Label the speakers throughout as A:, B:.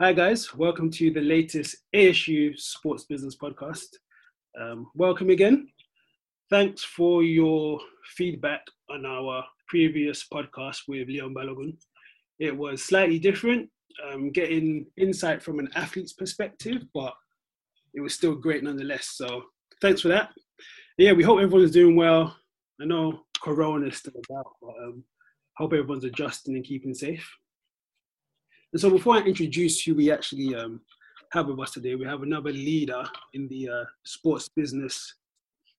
A: Hi, guys. Welcome to the latest ASU Sports Business Podcast. Um, welcome again. Thanks for your feedback on our previous podcast with Leon Balogun. It was slightly different, um, getting insight from an athlete's perspective, but it was still great nonetheless. So thanks for that. Yeah, we hope everyone's doing well. I know Corona is still about, but um, hope everyone's adjusting and keeping safe. And so before I introduce who we actually um, have with us today, we have another leader in the uh, sports business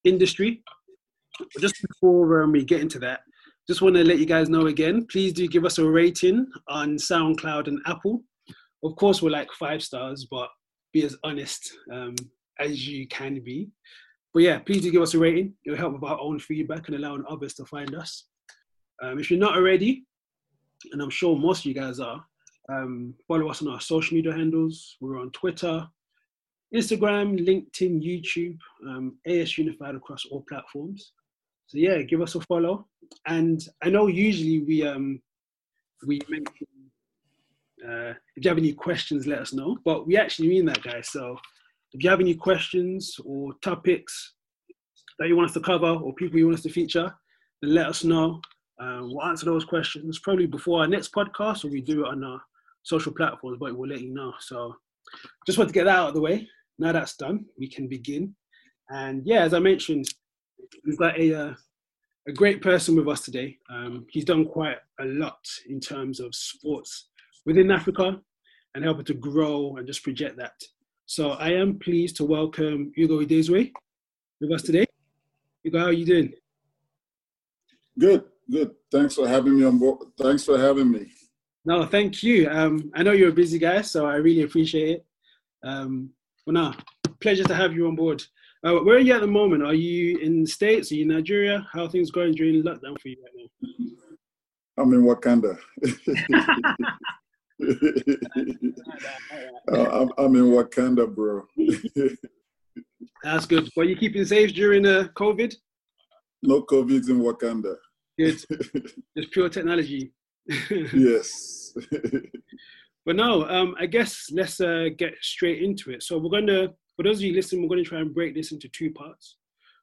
A: industry. But just before um, we get into that, just want to let you guys know again, please do give us a rating on SoundCloud and Apple. Of course, we're like five stars, but be as honest um, as you can be. But yeah, please do give us a rating. It'll help with our own feedback and allowing others to find us. Um, if you're not already, and I'm sure most of you guys are, um, follow us on our social media handles. We're on Twitter, Instagram, LinkedIn, YouTube, um, AS Unified across all platforms. So yeah, give us a follow. And I know usually we um, we mention uh, if you have any questions, let us know. But we actually mean that, guys. So if you have any questions or topics that you want us to cover or people you want us to feature, then let us know. Uh, we'll answer those questions probably before our next podcast, or we do it on our social platforms, but we'll let you know. So just want to get that out of the way. Now that's done, we can begin. And yeah, as I mentioned, we've got a uh, a great person with us today. Um, he's done quite a lot in terms of sports within Africa and helping to grow and just project that. So I am pleased to welcome Ugo Udezue with us today. Ugo, how are you doing?
B: Good, good. Thanks for having me on board. Thanks for having me.
A: No, thank you. Um, I know you're a busy guy, so I really appreciate it. Um, well, now, pleasure to have you on board. Uh, where are you at the moment? Are you in the States? Are you in Nigeria? How are things going during lockdown for you right now?
B: I'm in Wakanda. uh, I'm, I'm, in Wakanda, bro.
A: That's good. Were you keeping safe during uh, COVID?
B: No COVID in Wakanda.
A: Good. Just pure technology.
B: yes.
A: but no, um, I guess let's uh, get straight into it. So we're going to, for those of you listening, we're going to try and break this into two parts.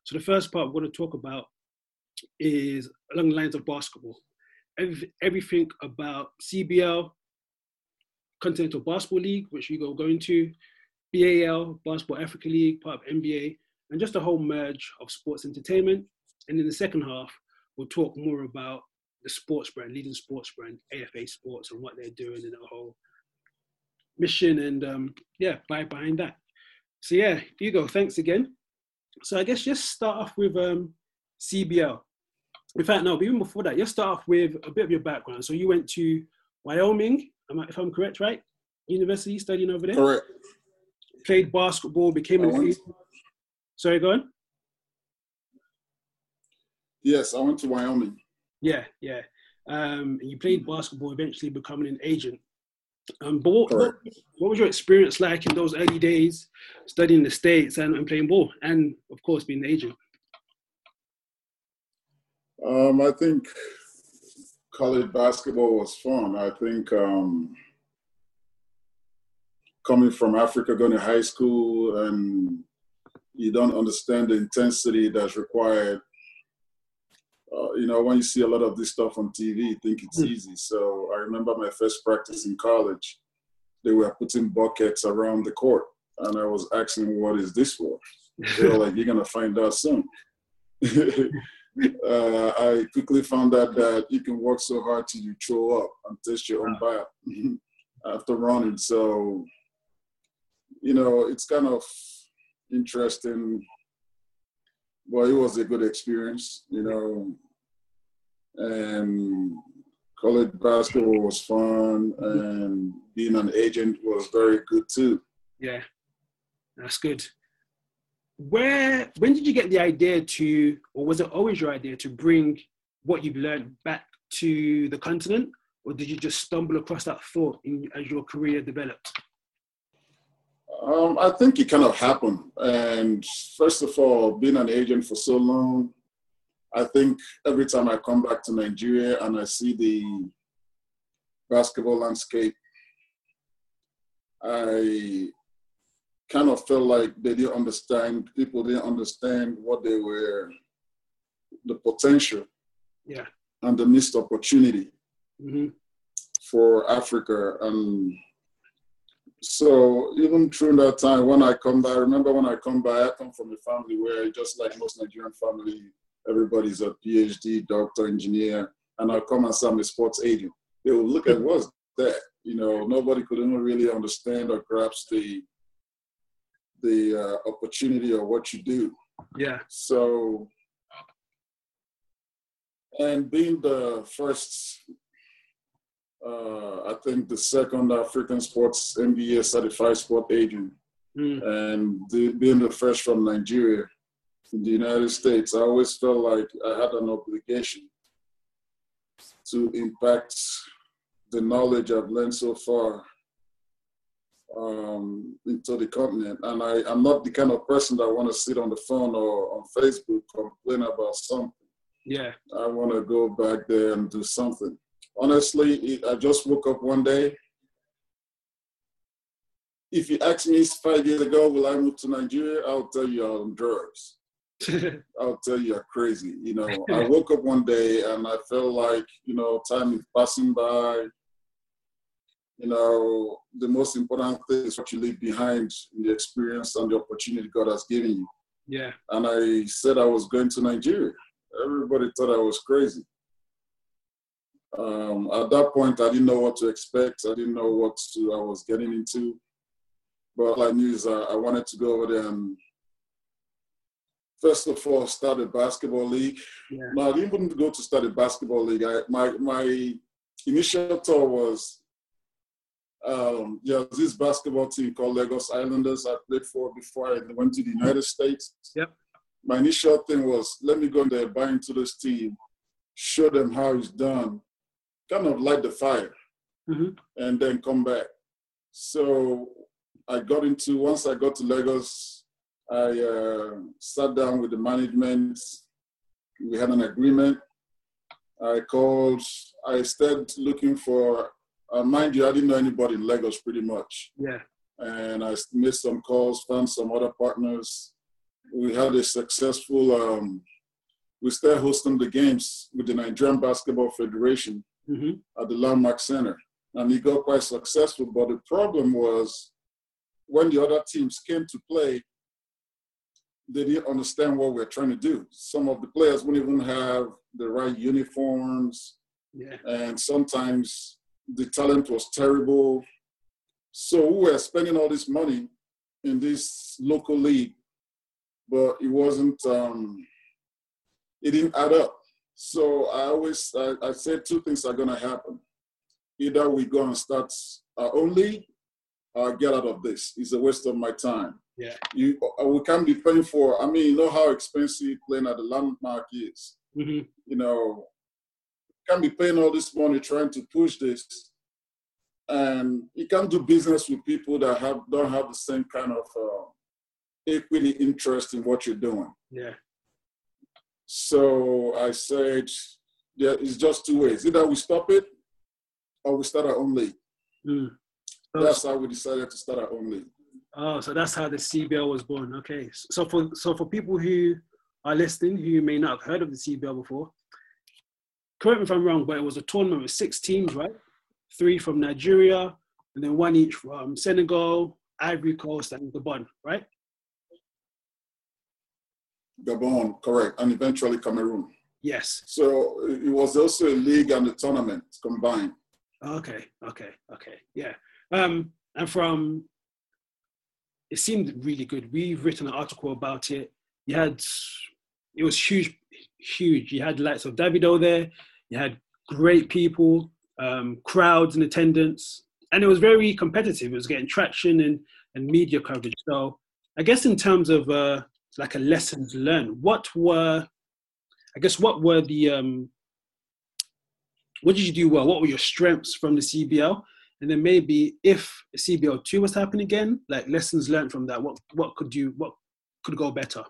A: So the first part we're going to talk about is along the lines of basketball. Every, everything about CBL, Continental Basketball League, which you go going to, BAL, Basketball Africa League, part of NBA, and just a whole merge of sports entertainment. And in the second half, we'll talk more about the sports brand, leading sports brand, AFA Sports, and what they're doing and the whole mission and um, yeah, by behind that. So yeah, Ugo, thanks again. So I guess just start off with um, CBL. In fact, no, but even before that, just start off with a bit of your background. So you went to Wyoming, if I'm correct, right? University studying over there.
B: Correct.
A: Played basketball, became an. Sorry, go on.
B: Yes, I went to Wyoming.
A: Yeah, yeah. Um, you played basketball, eventually becoming an agent. Um, but what, what, what, was your experience like in those early days studying the States and, and playing ball and, of course, being an agent?
B: Um, I think college basketball was fun. I think um, coming from Africa, going to high school, and you don't understand the intensity that's required uh, you know, when you see a lot of this stuff on TV, you think it's mm. easy. So I remember my first practice in college, they were putting buckets around the court. And I was asking, what is this for? They were like, you're going to find out soon. uh, I quickly found out that you can work so hard till you throw up and test your own bio after running. So, you know, it's kind of interesting well, it was a good experience, you know. Um, and college basketball was fun, and being an agent was very good too.
A: Yeah, that's good. Where, when did you get the idea to, or was it always your idea to bring what you've learned back to the continent, or did you just stumble across that thought in, as your career developed?
B: Um, I think it kind of happened. And first of all, being an agent for so long, I think every time I come back to Nigeria and I see the basketball landscape, I kind of felt like they didn't understand, people didn't understand what they were, the potential
A: Yeah.
B: and the missed opportunity
A: hmm
B: for Africa. And so even through that time, when I come back, I remember when I come back, I come from a family where just like most Nigerian family, everybody's a PhD, doctor, engineer, and I come and say I'm a sports agent. They will look at what's that? You know, nobody could even really understand or grasp the the uh, opportunity of what you do.
A: Yeah.
B: So, and being the first, uh, I think the second African sports NBA certified sport agent,
A: Mm.
B: and the, being the first from Nigeria in the United States, I always felt like I had an obligation to impact the knowledge I've learned so far um, into the continent. And I, I'm not the kind of person that want to sit on the phone or on Facebook complain about something.
A: Yeah.
B: I want to go back there and do something. Honestly, it- I just woke up one day. If you ask me five years ago, will I move to Nigeria? I'll tell you I'm on drugs. I'll tell you you're crazy. You know, I woke up one day and I felt like, you know, time is passing by. You know, the most important thing is what you leave behind in the experience and the opportunity God has given you.
A: yeah.
B: And I said I was going to Nigeria. Everybody thought I was crazy. Um, at that point, I didn't know what to expect. I didn't know what to, I was getting into. But all I knew is I, I wanted to go over there and first of all start a basketball league.
A: Yeah.
B: No, I didn't even go to start a basketball league. I, my my initial thought was um, yeah, this basketball team called Lagos Islanders I played for before I went to the United States.
A: Yep.
B: My initial thing was let me go in there, buy into this team, show them how it's done, kind of light the fire,
A: Mhm.
B: and then come back. So I got into once I got to Lagos, I uh, sat down with the management. We had an agreement. I called. I started looking for. Uh, mind you, I didn't know anybody in Lagos pretty much,
A: Yeah.
B: and I made some calls, found some other partners. We had a successful. Um, we started hosting the games with the Nigerian Basketball Federation
A: hmm
B: at the Landmark Center, and it got quite successful. But the problem was when the other teams came to play, they didn't understand what we are trying to do. Some of the players wouldn't even have the right uniforms,
A: Yeah.
B: and sometimes the talent was terrible. So we were spending all this money in this local league, but it wasn't. Um, it didn't add up. So I always I, I said two things are gonna happen. Either we go and start our own league, or get out of this. It's a waste of my time.
A: Yeah.
B: You uh, we can't be paying for. I mean, you know how expensive playing at the landmark is.
A: hmm
B: You know, can't be paying all this money trying to push this, and you can't do business with people that have don't have the same kind of uh, equity interest in what you're doing.
A: Yeah.
B: So I said, yeah, it's just two ways. Either we stop it or we start our own league.
A: Mm.
B: That's how we decided to start our own league.
A: Oh, so that's how the CBL was born. Okay. So for so for people who are listening who may not have heard of the CBL before, correct me if I'm wrong, but it was a tournament with six teams, right? Three from Nigeria, and then one each from Senegal, Ivory Coast, and Gabon, right?
B: Gabon, correct, and eventually Cameroon.
A: Yes.
B: So it was also a league and a tournament combined.
A: Okay. Okay. Okay. Yeah. Um, and from it seemed really good. We've written an article about it. You had it was huge, huge. You had likes of Davido there. You had great people, um, crowds in attendance, and it was very competitive. It was getting traction and and media coverage. So I guess in terms of uh, like a lessons learned, what were I guess what were the um, what did you do well? What were your strengths from the CBL? And then maybe if CBL two was to happen again, like lessons learned from that, what what could you what could go better?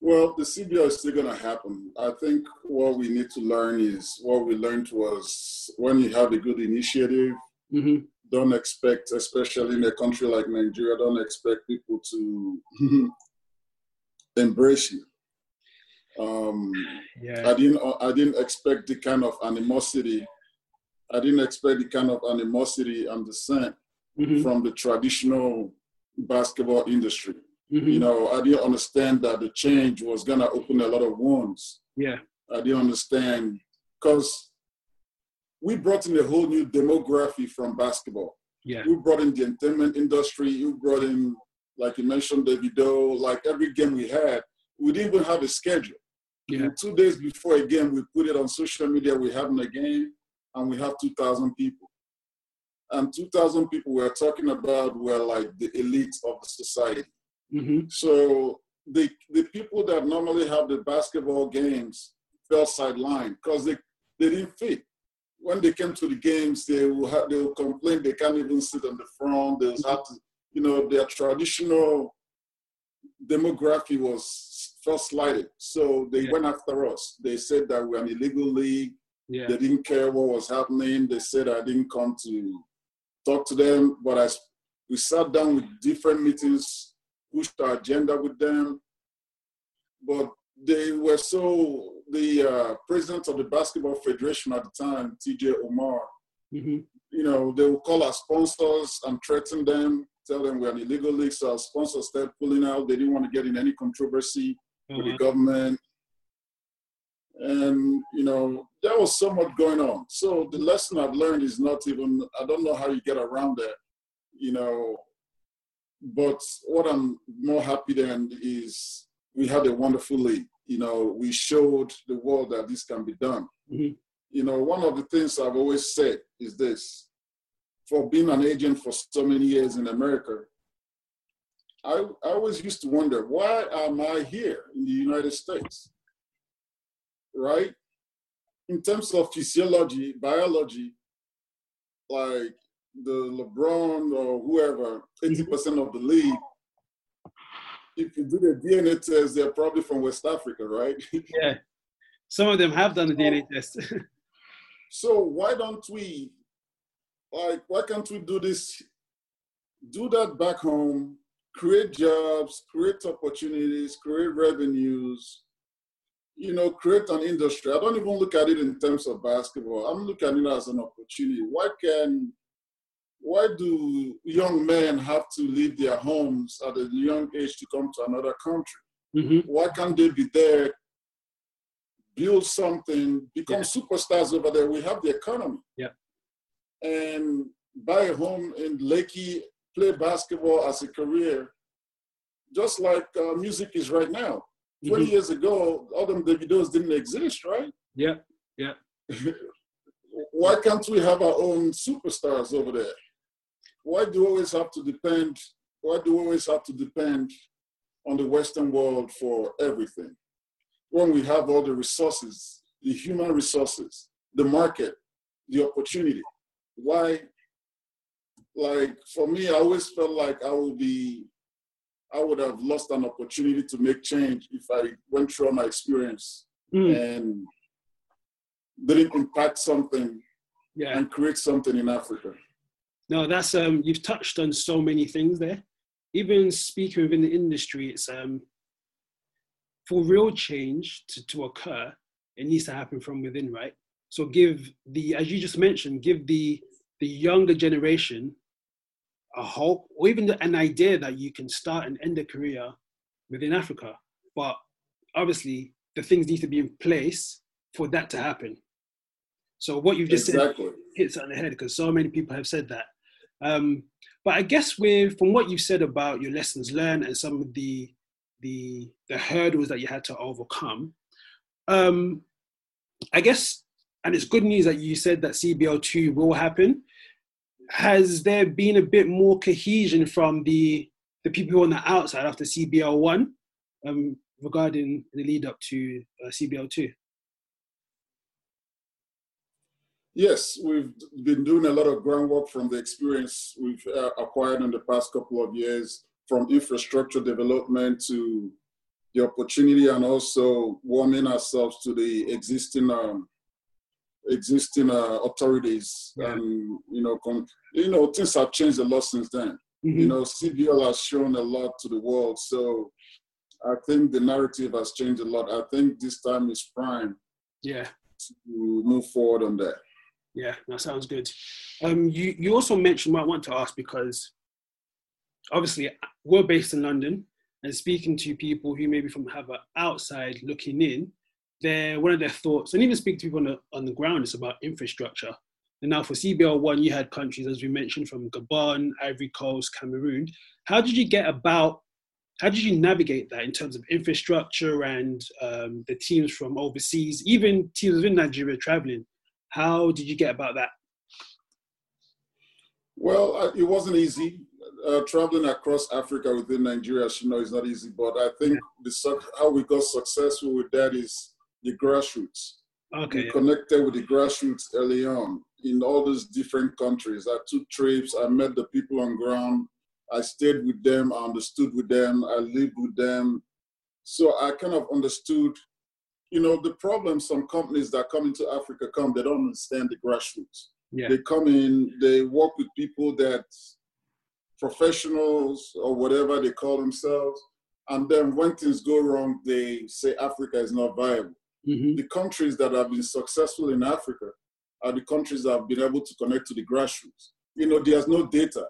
B: Well, the CBL is still going to happen. I think what we need to learn is what we learned was when you have a good initiative,
A: Mm-hmm.
B: Don't expect, especially in a country like Nigeria, don't expect people to embrace you. Um,
A: Yeah.
B: I didn't I didn't expect the kind of animosity. I didn't expect the kind of animosity and dissent
A: Mhm.
B: from the traditional basketball industry.
A: Mhm.
B: You know, I didn't understand that the change was gonna open a lot of wounds.
A: Yeah.
B: I didn't understand because we brought in a whole new demography from basketball.
A: Yeah.
B: You brought in the entertainment industry. You brought in, like you mentioned, Davido. Like every game we had, we didn't even have a schedule.
A: Yeah.
B: Two days before a game, we put it on social media. We're having a game, and we have 2,000 people. And 2,000 people we're talking about were like the elite of the society.
A: Mm-hmm.
B: So the the people that normally have the basketball games fell sidelined because they, they didn't fit. When they came to the games, they will have, they will complain they can't even sit on the front. They will have to, you know, their traditional demography was fell slighted. So they
A: Yeah.
B: went after us. They said that we're an illegal league.
A: Yeah.
B: They didn't care what was happening. They said I didn't come to talk to them, but I, we sat down with different meetings, pushed our agenda with them. But they were so, the uh, president of the Basketball Federation at the time, TJ Omar,
A: Mm-hmm.
B: you know, they would call our sponsors and threaten them, tell them we're an illegal league. So our sponsors started pulling out. They didn't want to get in any controversy with the government. And, you know, there was so much going on. So the lesson I've learned is not even, I don't know how you get around that, you know. But what I'm more happy than is we had a wonderful league. You know, we showed the world that this can be done.
A: Mhm.
B: You know, one of the things I've always said is this for being an agent for so many years in America, I, I always used to wonder why am I here in the United States? Right? In terms of physiology, biology, like the LeBron or whoever, 80% mm-hmm. of the league, if you do the DNA test, they're probably from West Africa, right?
A: Yeah. Some of them have done the DNA test.
B: So why don't we, like, why can't we do this, do that back home, create jobs, create opportunities, create revenues, you know, create an industry. I don't even look at it in terms of basketball. I'm looking at it as an opportunity. Why can, why do young men have to leave their homes at a young age to come to another country?
A: hmm
B: Why can't they be there, build something, become
A: Yeah.
B: superstars over there? We have the economy.
A: Yeah.
B: And buy a home in Lekki, play basketball as a career, just like uh, music is right now. 20
A: Mhm.
B: years ago, all them Davidos didn't exist, right?
A: Yeah. Yeah.
B: Why can't we have our own superstars over there? Why do we always have to depend? Why do we always have to depend on the Western world for everything? When we have all the resources, the human resources, the market, the opportunity. Why? Like for me, I always felt like I would be, I would have lost an opportunity to make change if I went through my experience
A: Mm.
B: and didn't impact something
A: Yeah.
B: and create something in Africa.
A: No, that's um you've touched on so many things there. Even speaking within the industry, it's um for real change to, to occur, it needs to happen from within, right? So give the as you just mentioned, give the the younger generation a hope or even an idea that you can start and end a career within Africa. But obviously the things need to be in place for that to happen. So what you've just said
B: Exactly.
A: hits it on the head because so many people have said that. Um, but I guess with from what you've said about your lessons learned and some of the the the hurdles that you had to overcome, um, I guess, and it's good news that you said that CBL two will happen. Has there been a bit more cohesion from the the people on the outside after CBL one um, regarding the lead up to uh, CBL two?
B: Yes, we've been doing a lot of groundwork from the experience we've uh, acquired in the past couple of years, from infrastructure development to the opportunity, and also warming ourselves to the existing um, existing uh, authorities,
A: Yeah.
B: and you know, you know, things have changed a lot since then.
A: Mhm.
B: You know, CBL has shown a lot to the world. So I think the narrative has changed a lot. I think this time is prime
A: yeah,
B: to move forward on that.
A: yeah, that sounds good. Um, you you also mentioned what I want to ask because obviously we're based in London and speaking to people who maybe from have an outside looking in, their one of their thoughts, and even speak to people on the on the ground, is about infrastructure. And now for CBL one, you had countries as we mentioned from Gabon, Ivory Coast, Cameroon. How did you get about? How did you navigate that in terms of infrastructure and um, the teams from overseas, even teams within Nigeria traveling? How did you get about that?
B: Well, uh, it wasn't easy. Uh, traveling across Africa within Nigeria, as you know, is not easy. But I think the, how we got successful with that is the grassroots.
A: Okay,
B: We connected with the grassroots early on in all those different countries. I took trips, I met the people on ground, I stayed with them, I understood with them, I lived with them. So I kind of understood, you know, the problem some companies that come into Africa come, they don't understand the grassroots.
A: yeah,
B: They come in, they work with people that professionals or whatever they call themselves. And then when things go wrong, they say Africa is not viable
A: hmm
B: the countries that have been successful in Africa are the countries that have been able to connect to the grassroots. You know, there's no data.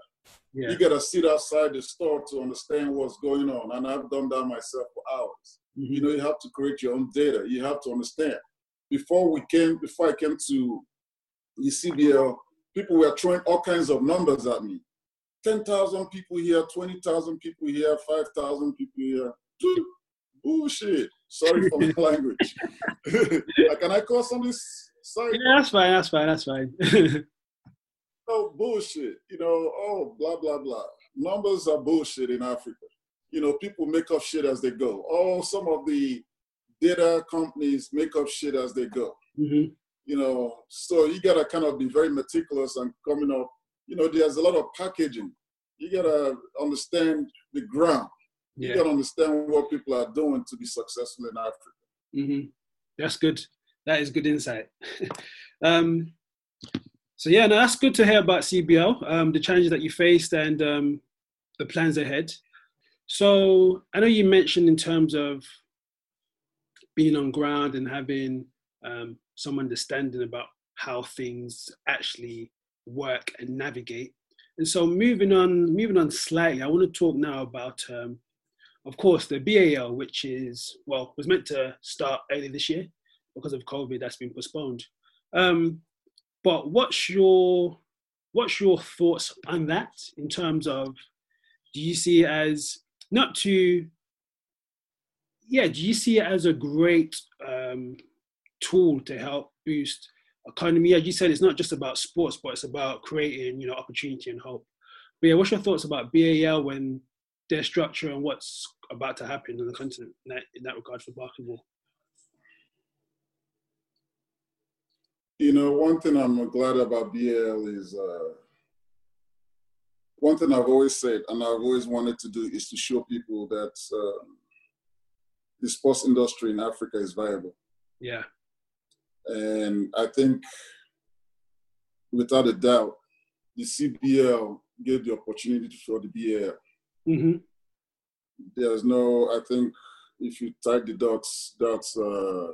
A: yeah,
B: You gotta sit outside the store to understand what's going on. And I've done that myself for hours.
A: mhm,
B: You know, you have to create your own data. You have to understand. Before we came, before I came to the CBL, people were throwing all kinds of numbers at me. 10,000 people here, 20,000 people here, 5,000 people here. Dude, shit, Sorry for my language. Can I call something? s- Sorry,
A: yeah. That's fine. That's fine. That's fine.
B: no bullshit. You know, oh, blah, blah, blah. Numbers are bullshit in Africa. You know, people make up shit as they go. Oh, some of the data companies make up shit as they go.
A: hmm
B: You know, so you gotta kind of be very meticulous and coming up. You know, there's a lot of packaging. You gotta understand the ground. You
A: Yeah.
B: gotta understand what people are doing to be successful in Africa.
A: hmm That's good. That is good insight. um, so yeah, no, that's good to hear about CBL, um, the challenges that you faced, and um, the plans ahead. So I know you mentioned in terms of being on ground and having um, some understanding about how things actually work and navigate. And so moving on, moving on slightly, I want to talk now about um, of course, the BAL, which is, well, was meant to start early this year because of COVID, that's been postponed. Um, but what's your what's your thoughts on that in terms of do you see it as not to yeah, do you see it as a great um, tool to help boost economy? As you said, it's not just about sports, but it's about creating, you know, opportunity and hope. But yeah, what's your thoughts about BAL when their structure and what's about to happen on the continent in that, in that regard for basketball?
B: You know, one thing I'm glad about BL is uh, one thing I've always said and I've always wanted to do is to show people that uh, the sports industry in Africa is viable.
A: Yeah,
B: And I think, without a doubt, the CBL gave the opportunity for the BAL.
A: Hmm
B: There's no, I think, if you tie the dots, that's uh,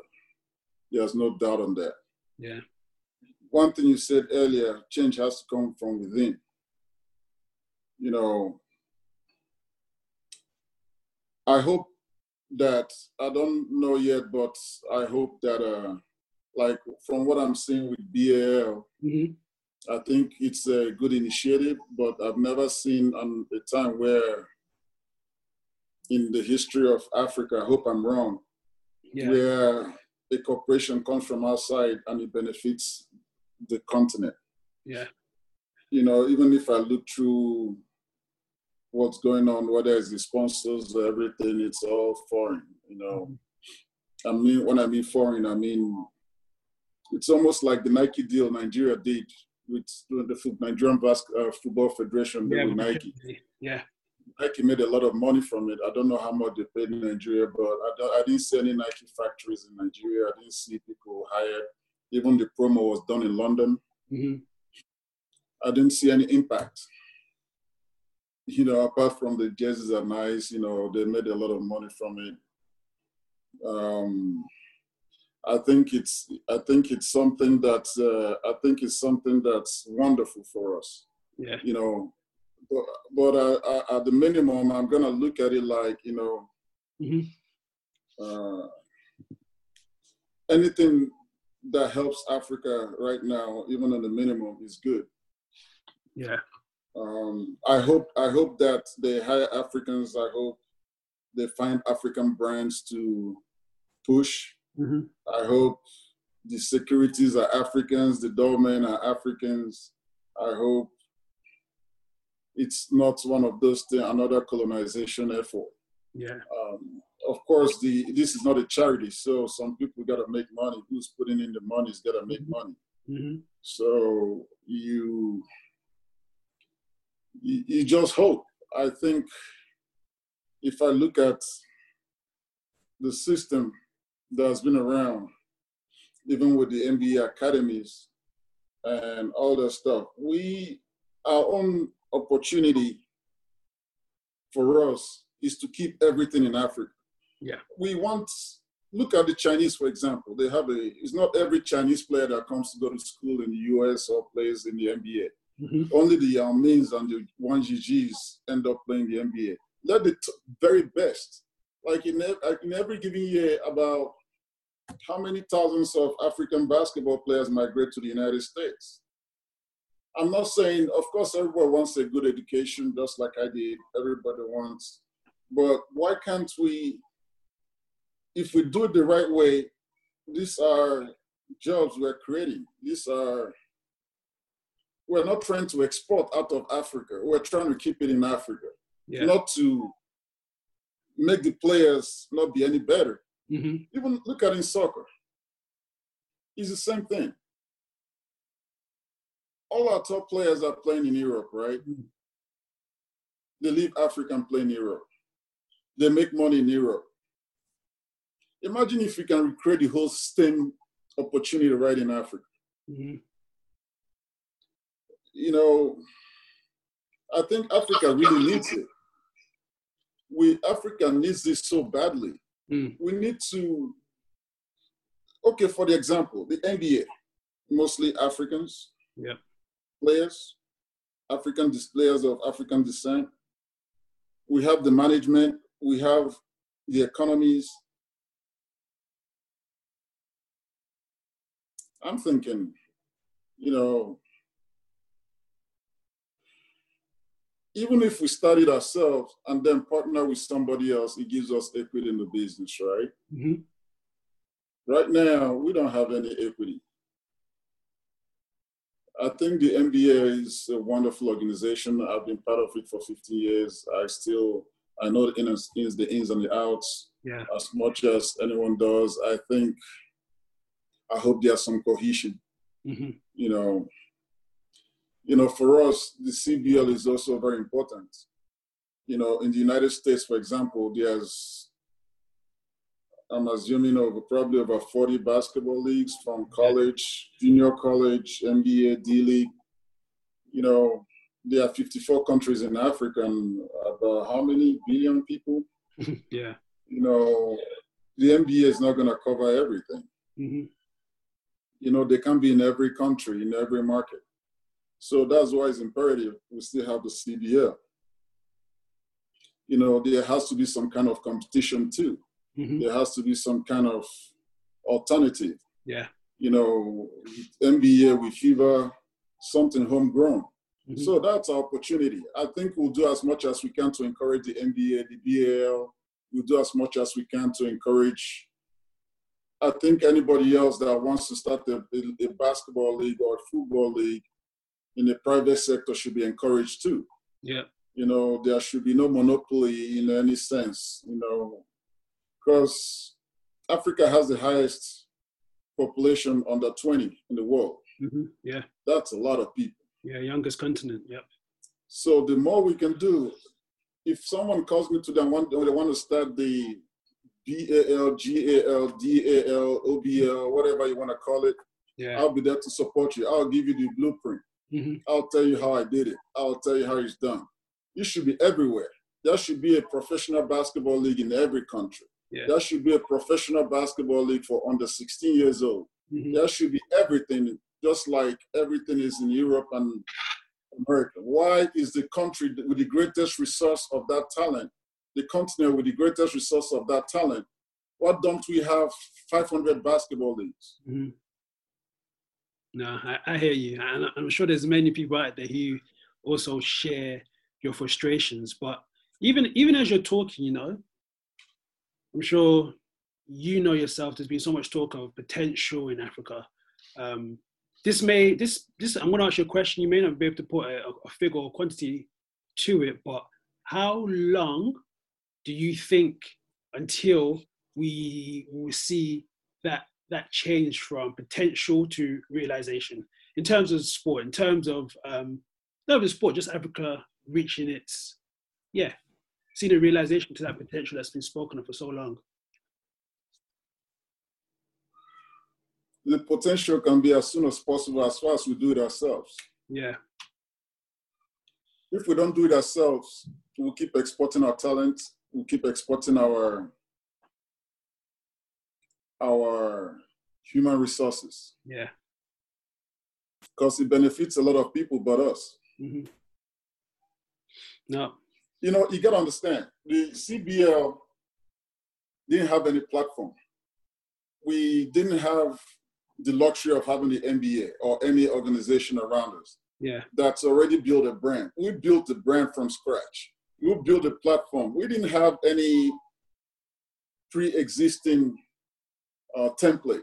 B: there's no doubt on that.
A: yeah,
B: one thing you said earlier, change has to come from within. You know, I hope that I don't know yet, but I hope that, uh, like from what I'm seeing with BAL,
A: hmm
B: I think it's a good initiative, but I've never seen um, a time where, in the history of Africa, I hope I'm wrong,
A: yeah,
B: where a corporation comes from outside and it benefits the continent.
A: yeah,
B: You know, even if I look through what's going on, whether it's the sponsors or everything, it's all foreign. You know, I mean, when I mean foreign, I mean it's almost like the Nike deal Nigeria did with the Nigerian Bas- uh, Football Federation
A: yeah,
B: with Nike.
A: yeah,
B: Nike made a lot of money from it. I don't know how much they paid in Nigeria, but I, don't, I didn't see any Nike factories in Nigeria. I didn't see people hired. Even the promo was done in London.
A: hmm
B: I didn't see any impact. You know, apart from the jerseys are nice, you know, they made a lot of money from it. Um, I think it's I think it's something that uh, I think it's something that's wonderful for us.
A: Yeah.
B: You know, but, but uh, at the minimum, I'm gonna look at it like you know,
A: Mhm.
B: uh, anything that helps Africa right now, even on the minimum, is good.
A: Yeah.
B: Um, I hope I hope that they hire Africans. I hope they find African brands to push.
A: Hmm
B: I hope the securities are Africans, the doormen are Africans. I hope it's not one of those things, another colonization effort.
A: Yeah.
B: Um, of course, the this is not a charity, so some people got to make money. Who's putting in the money is got to make money.
A: hmm
B: So you, you you just hope. I think if I look at the system that's been around, even with the NBA academies and all that stuff, we our own opportunity for us is to keep everything in Africa.
A: Yeah.
B: We want look at the Chinese, for example. They have a it's not every Chinese player that comes to go to school in the US or plays in the NBA.
A: hmm
B: Only the Yao Mings and the Wang Zhizhis end up playing the NBA. Let the t- very best. Like in, ev- like in every given year, about how many thousands of African basketball players migrate to the United States? I'm not saying, of course, everybody wants a good education, just like I did. Everybody wants. But why can't we, if we do it the right way, these are jobs we're creating. These are we're not trying to export out of Africa. We're trying to keep it in Africa,
A: Yeah.
B: not to make the players not be any better.
A: Hmm
B: Even look at in soccer, it's the same thing. All our top players are playing in Europe, right?
A: Mhm.
B: They leave Africa and play in Europe. They make money in Europe. Imagine if we can recreate the whole STEM opportunity right in Africa.
A: hmm
B: you know, I think Africa really needs it. We Africa needs this so badly.
A: Mm.
B: We need to. Okay, for the example, the NBA, mostly Africans.
A: Yeah.
B: Players, African players of African descent. We have the management. We have the economies. I'm thinking, you know, even if we start it ourselves and then partner with somebody else, it gives us equity in the business, right?
A: hmm
B: Right now, we don't have any equity. I think the NBA is a wonderful organization. I've been part of it for 15 years. I still, I know the ins, the ins and the outs
A: Yeah.
B: as much as anyone does. I think, I hope there's some cohesion.
A: hmm
B: you know, you know, for us, the CBL is also very important. You know, in the United States, for example, there's, I'm assuming over probably over 40 basketball leagues from college, junior college, NBA, D League. You know, there are 54 countries in Africa and about how many billion people?
A: yeah.
B: You know, the NBA is not going to cover everything
A: hmm
B: you know, they can be in every country, in every market. So that's why it's imperative we still have the CBL. You know, there has to be some kind of competition too.
A: hmm
B: There has to be some kind of alternative.
A: Yeah.
B: You know, NBA with FIBA, something homegrown.
A: Mhm.
B: So that's our opportunity. I think we'll do as much as we can to encourage the NBA, the BAL. We'll do as much as we can to encourage. I think anybody else that wants to start a, a, a basketball league or a football league in the private sector should be encouraged too.
A: Yeah.
B: You know, there should be no monopoly in any sense, you know, because Africa has the highest population under 20 in the world.
A: hmm Yeah.
B: That's a lot of people.
A: Yeah. Youngest continent. Yep.
B: So the more we can do, if someone calls me to them, want, they want to start the BAL, GAL, DAL, OBL, whatever you want to call it,
A: Yeah.
B: I'll be there to support you. I'll give you the blueprint. Mm-hmm. I'll tell you how I did it. I'll tell you how it's done. You should be everywhere. There should be a professional basketball league in every country. Yeah. There should be a professional basketball league for under 16 years old. Mm-hmm. There should be everything, just like everything is in Europe and America. Why is the country with the greatest resource of that talent, the continent with the greatest resource of that talent, what don't we have 500 basketball leagues? Mm-hmm.
A: No, I, I, hear you. And I'm sure there's many people out there who also share your frustrations. But even even as you're talking, you know, I'm sure you know yourself. There's been so much talk of potential in Africa. Um, this may this this I'm going to ask you a question. You may not be able to put a, a figure or quantity to it, but how long do you think until we will see that that change from potential to realization in terms of sport, in terms of um, not just sport, just Africa reaching its yeah, seeing a realization to that potential that's been spoken of for so long.
B: The potential can be as soon as possible as far as we do it ourselves.
A: Yeah.
B: If we don't do it ourselves, we'll keep exporting our talent, we'll keep exporting our our human resources.
A: Yeah.
B: Because it benefits a lot of people but us.
A: Mm-hmm. No.
B: You know, you got to understand the CBL didn't have any platform. We didn't have the luxury of having the NBA or any organization around us.
A: Yeah.
B: That's already built a brand. We built the brand from scratch. We built a platform. We didn't have any pre-existing uh, template.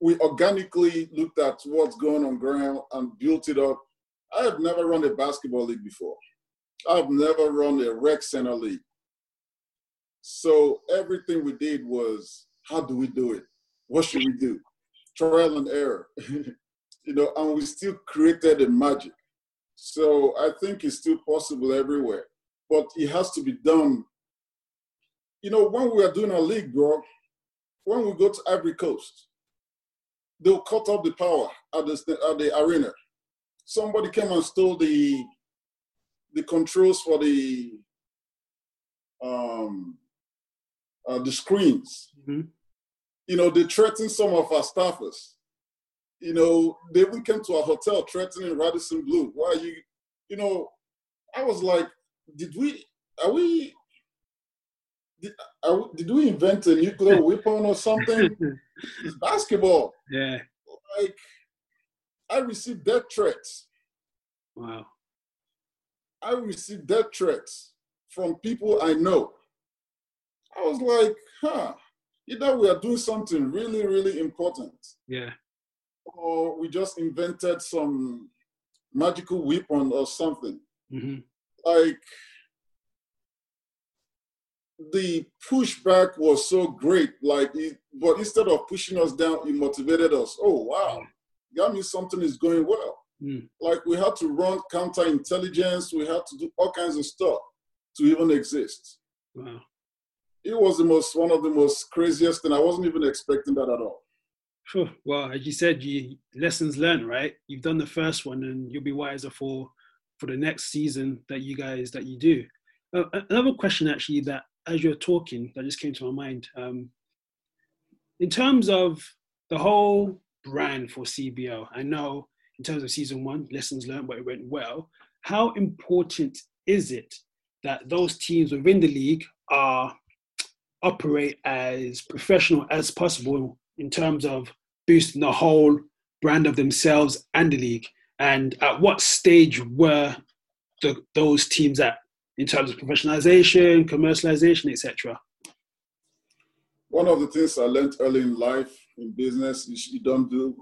B: We organically looked at what's going on ground and built it up. I have never run a basketball league before. I've never run a rec center league. So everything we did was, how do we do it? What should we do? Trial and error, you know, and we still created a magic. So I think it's still possible everywhere, but it has to be done. You know, when we are doing a league, bro, when we go to Ivory Coast, they'll cut off the power at the, at the arena. Somebody came and stole the the controls for the um, uh, the screens. Mm-hmm. You know, they threatened some of our staffers. You know, they we came to our hotel threatening Radisson Blu. Why you? You know, I was like, did we? Are we? Did, are, did we invent a nuclear weapon or something? it's basketball.
A: Yeah.
B: Like, I received death threats.
A: Wow.
B: I received death threats from people I know. I was like, huh, either we are doing something really, really important.
A: Yeah.
B: Or we just invented some magical weapon or something.
A: Mm-hmm.
B: Like, the pushback was so great. Like, it, but instead of pushing us down, it motivated us. Oh, wow, that means something is going well.
A: Mm.
B: Like we had to run counterintelligence, we had to do all kinds of stuff to even exist.
A: Wow.
B: It was the most one of the most craziest and I wasn't even expecting that at all.
A: Well, as you said, you lessons learned, right? You've done the first one and you'll be wiser for for the next season that you guys that you do. Uh, another question actually that as you're talking that just came to my mind. Um, in terms of the whole brand for CBL, I know in terms of season one, lessons learned, but it went well. How important is it that those teams within the league are operate as professional as possible in terms of boosting the whole brand of themselves and the league? And at what stage were the, those teams at in terms of professionalization, commercialization, etc.?
B: One of the things I learned early in life in business is you don't do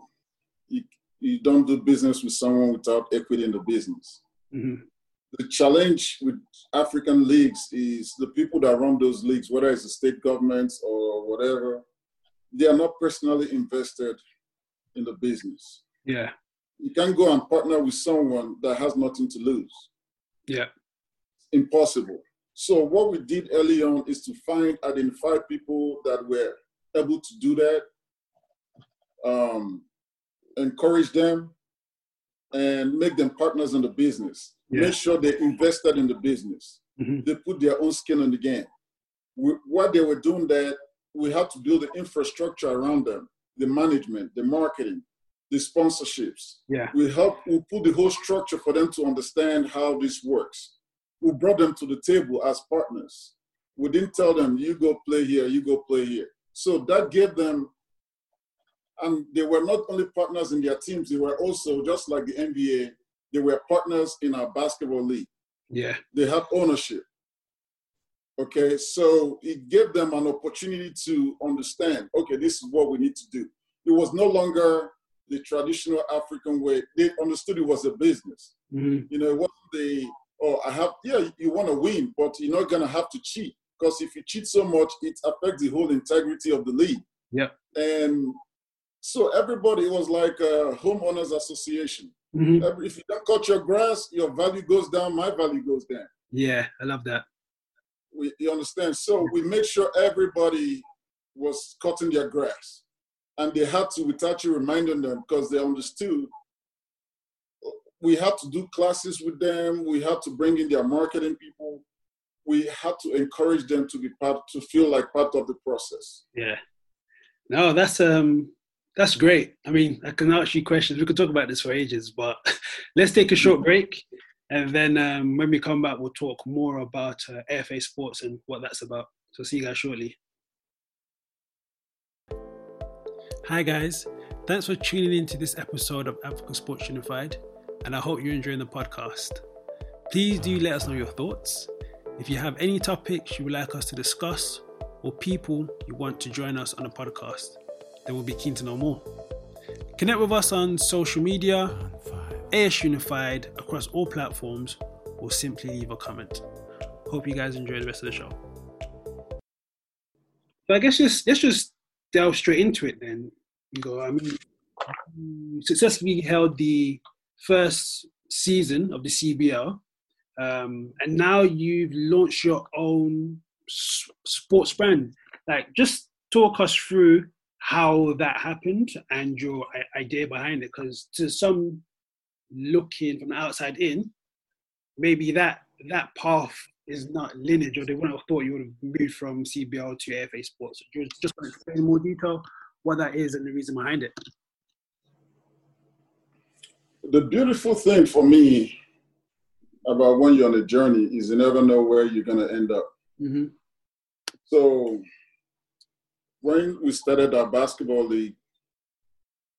B: you, you don't do business with someone without equity in the business.
A: Mm-hmm.
B: The challenge with African leagues is the people that run those leagues, whether it's the state governments or whatever, they are not personally invested in the business.
A: Yeah.
B: You can't go and partner with someone that has nothing to lose.
A: Yeah.
B: Impossible. So what we did early on is to find, identify people that were able to do that. Um, encourage them, and make them partners in the business.
A: Yeah.
B: Make sure they invested in the business.
A: Mhm.
B: They put their own skin in the game. We, while they were doing that, we had to build the infrastructure around them, the management, the marketing, the sponsorships.
A: Yeah.
B: We help. We put the whole structure for them to understand how this works. We brought them to the table as partners. We didn't tell them you go play here, you go play here. So that gave them, and they were not only partners in their teams, they were also just like the NBA. They were partners in our basketball league
A: Yeah.
B: they have ownership. Okay, so it gave them an opportunity to understand, okay, this is what we need to do. It was no longer the traditional African way. They understood it was a business.
A: Mhm.
B: You know, it wasn't the, oh, I have, yeah, you want to win, but you're not going to have to cheat. Because if you cheat so much, it affects the whole integrity of the league.
A: Yeah.
B: And so everybody was like a homeowners association.
A: Mhm.
B: If you don't cut your grass, your value goes down, my value goes down.
A: Yeah. I love that.
B: We, you understand? So we make sure everybody was cutting their grass. And they had to, without you reminding them, because they understood. We had to do classes with them. We had to bring in their marketing people. We had to encourage them to be part, to feel like part of the process.
A: Yeah. No, that's um that's great. I mean, I can ask you questions. We could talk about this for ages, but let's take a short break, and then um, when we come back, we'll talk more about uh, AFA Sports and what that's about. So see you guys shortly. Hi guys, thanks for tuning in to this episode of Africa Sports Unified, and I hope you're enjoying the podcast. Please do let us know your thoughts. If you have any topics you would like us to discuss or people you want to join us on a podcast, then we'll be keen to know more. Connect with us on social media, AS Unified across all platforms, or simply leave a comment. Hope you guys enjoy the rest of the show. So I guess just let's just delve straight into it then. Ugo. I mean, successfully held the first season of the CBL, um, and now you've launched your own sports brand. Like, just talk us through how that happened and your idea behind it. Because to some looking from the outside in, maybe that that path is not lineage, or they wouldn't have thought you would have moved from CBL to AFA Sports. So just just explain in more detail what that is and the reason behind it.
B: The beautiful thing for me about when you're on a journey is you never know where you're going to end up.
A: hmm
B: So when we started our basketball league,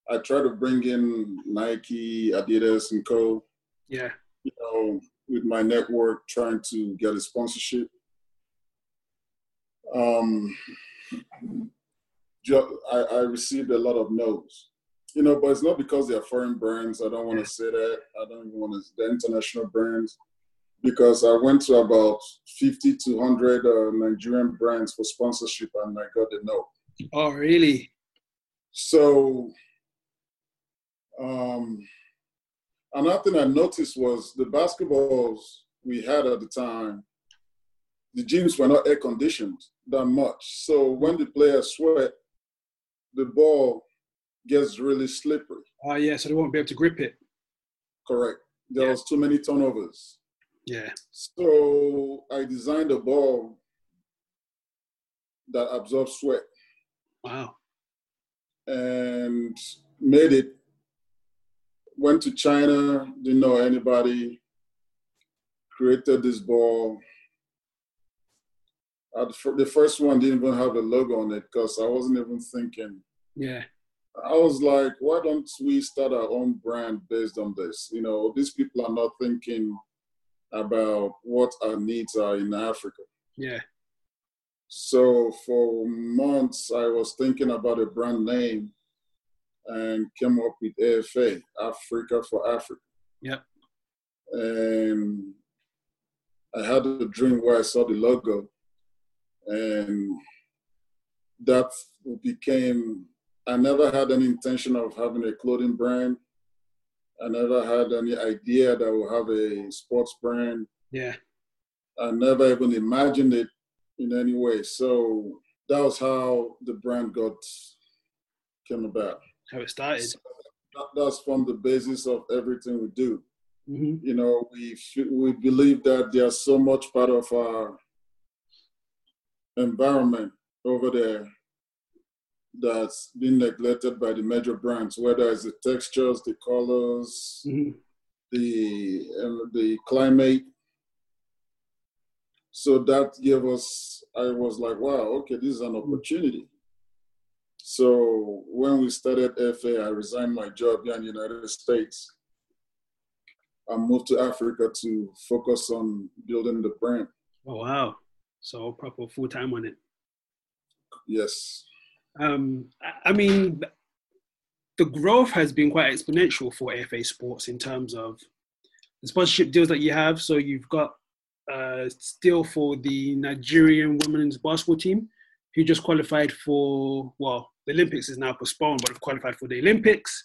B: I tried to bring in Nike, Adidas, and Co.
A: Yeah.
B: You know, with my network, trying to get a sponsorship. Um, I, I received a lot of no's. You know, but it's not because they're foreign brands. I don't want to say that. I don't even want to. They're international brands because I went to about 50 to 100 uh, Nigerian brands for sponsorship and I got a no.
A: Oh, really?
B: So, um, another thing I noticed was the basketballs we had at the time, the gyms were not air conditioned that much. So when the players sweat, the ball gets really slippery.
A: Oh, yeah. So they won't be able to grip it.
B: Correct. There
A: Yeah.
B: was too many turnovers.
A: Yeah.
B: So I designed a ball that absorbs sweat
A: Wow.
B: and made it. Went to China, didn't know anybody. Created this ball. Uh, the first one didn't even have a logo on it because I wasn't even thinking.
A: Yeah.
B: I was like, why don't we start our own brand based on this? You know, these people are not thinking about what our needs are in Africa.
A: Yeah.
B: So for months, I was thinking about a brand name and came up with AFA, Africa for Africa.
A: Yep.
B: And I had a dream where I saw the logo, and that became. I never had any intention of having a clothing brand. I never had any idea that I would have a sports brand.
A: Yeah.
B: I never even imagined it in any way. So that was how the brand got came about.
A: How it started.
B: that, that's from the basis of everything we do.
A: Mm-hmm.
B: You know, we we believe that there's so much part of our environment over there that's been neglected by the major brands, whether it's the textures, the colors,
A: Mm-hmm.
B: the uh, the climate. So that gave us. I was like, wow, okay, this is an opportunity. So when we started FA, I resigned my job here in the United States. I moved to Africa to focus on building the brand.
A: Oh wow! So proper full time on it.
B: Yes.
A: Um, I- mean, the growth has been quite exponential for FA Sports in terms of the sponsorship deals that you have. So you've got uh, still for the Nigerian women's basketball team, who just qualified for well, the Olympics is now postponed, but have qualified for the Olympics.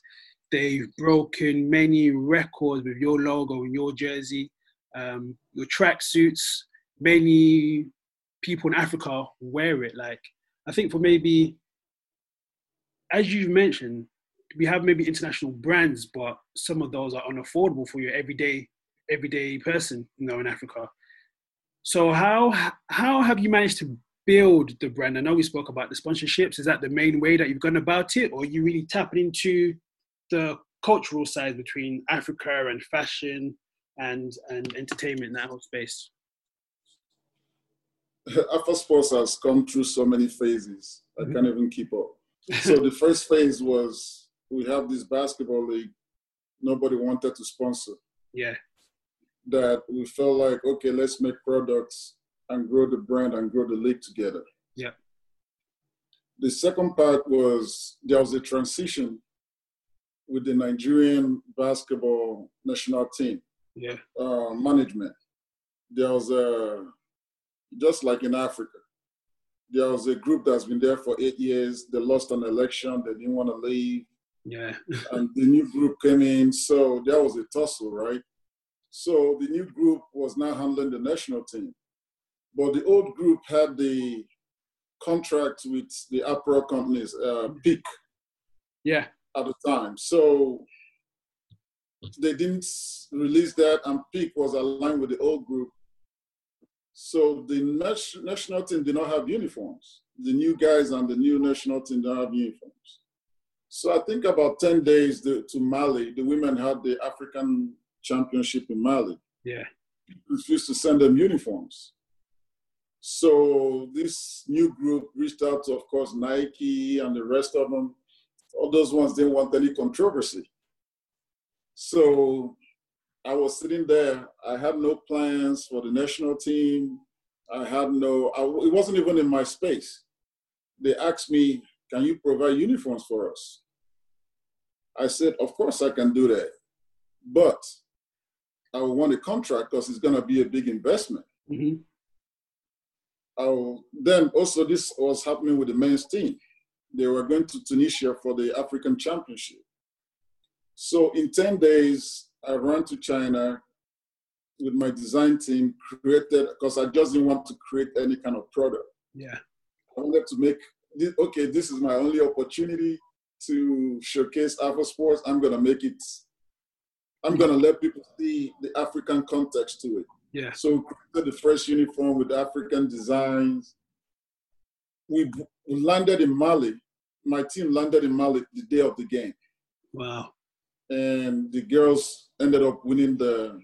A: They've broken many records with your logo and your jersey, um, your tracksuits. Many people in Africa wear it. Like I think for maybe, as you've mentioned, we have maybe international brands, but some of those are unaffordable for your everyday everyday person, you know, in Africa. So how how have you managed to build the brand? I know we spoke about the sponsorships. Is that the main way that you've gone about it, or are you really tapping into the cultural side between Africa and fashion and and entertainment in that whole space?
B: AFA Sports has come through so many phases. I
A: Mhm.
B: can't even keep up. So the first phase was we have this basketball league. Nobody wanted to sponsor.
A: yeah,
B: That we felt like, okay, let's make products and grow the brand and grow the league together.
A: Yeah.
B: The second part was there was a transition with the Nigerian basketball national team.
A: yeah,
B: uh, management. There was a, just like in Africa, there was a group that's been there for eight years. They lost an election. They didn't want to leave.
A: yeah,
B: And the new group came in. So there was a tussle, right? So the new group was now handling the national team. But the old group had the contract with the apparel companies, uh, Peak
A: yeah,
B: at the time. So they didn't release that, and Peak was aligned with the old group. So the national team did not have uniforms. The new guys and the new national team don't have uniforms. So I think about 10 days to Mali, the women had the African championship in Mali.
A: yeah,
B: Refused to send them uniforms. So this new group reached out to, of course, Nike and the rest of them. All those ones didn't want any controversy. So I was sitting there. I had no plans for the national team. I had no, I, it wasn't even in my space. They asked me, Can you provide uniforms for us? I said, Of course I can do that. But I will want a contract because it's going to be a big investment.
A: hmm
B: I'll, then also this was happening with the men's team. They were going to Tunisia for the African Championship. So in 10 days, I ran to China with my design team, created, because I just didn't want to create any kind of product.
A: yeah,
B: I wanted to make, okay, this is my only opportunity to showcase AFA Sports. I'm going to make it, I'm going to let people see the African context to it.
A: yeah,
B: So created the first uniform with African designs. We landed in Mali. My team landed in Mali the day of the game,
A: wow,
B: and the girls ended up winning the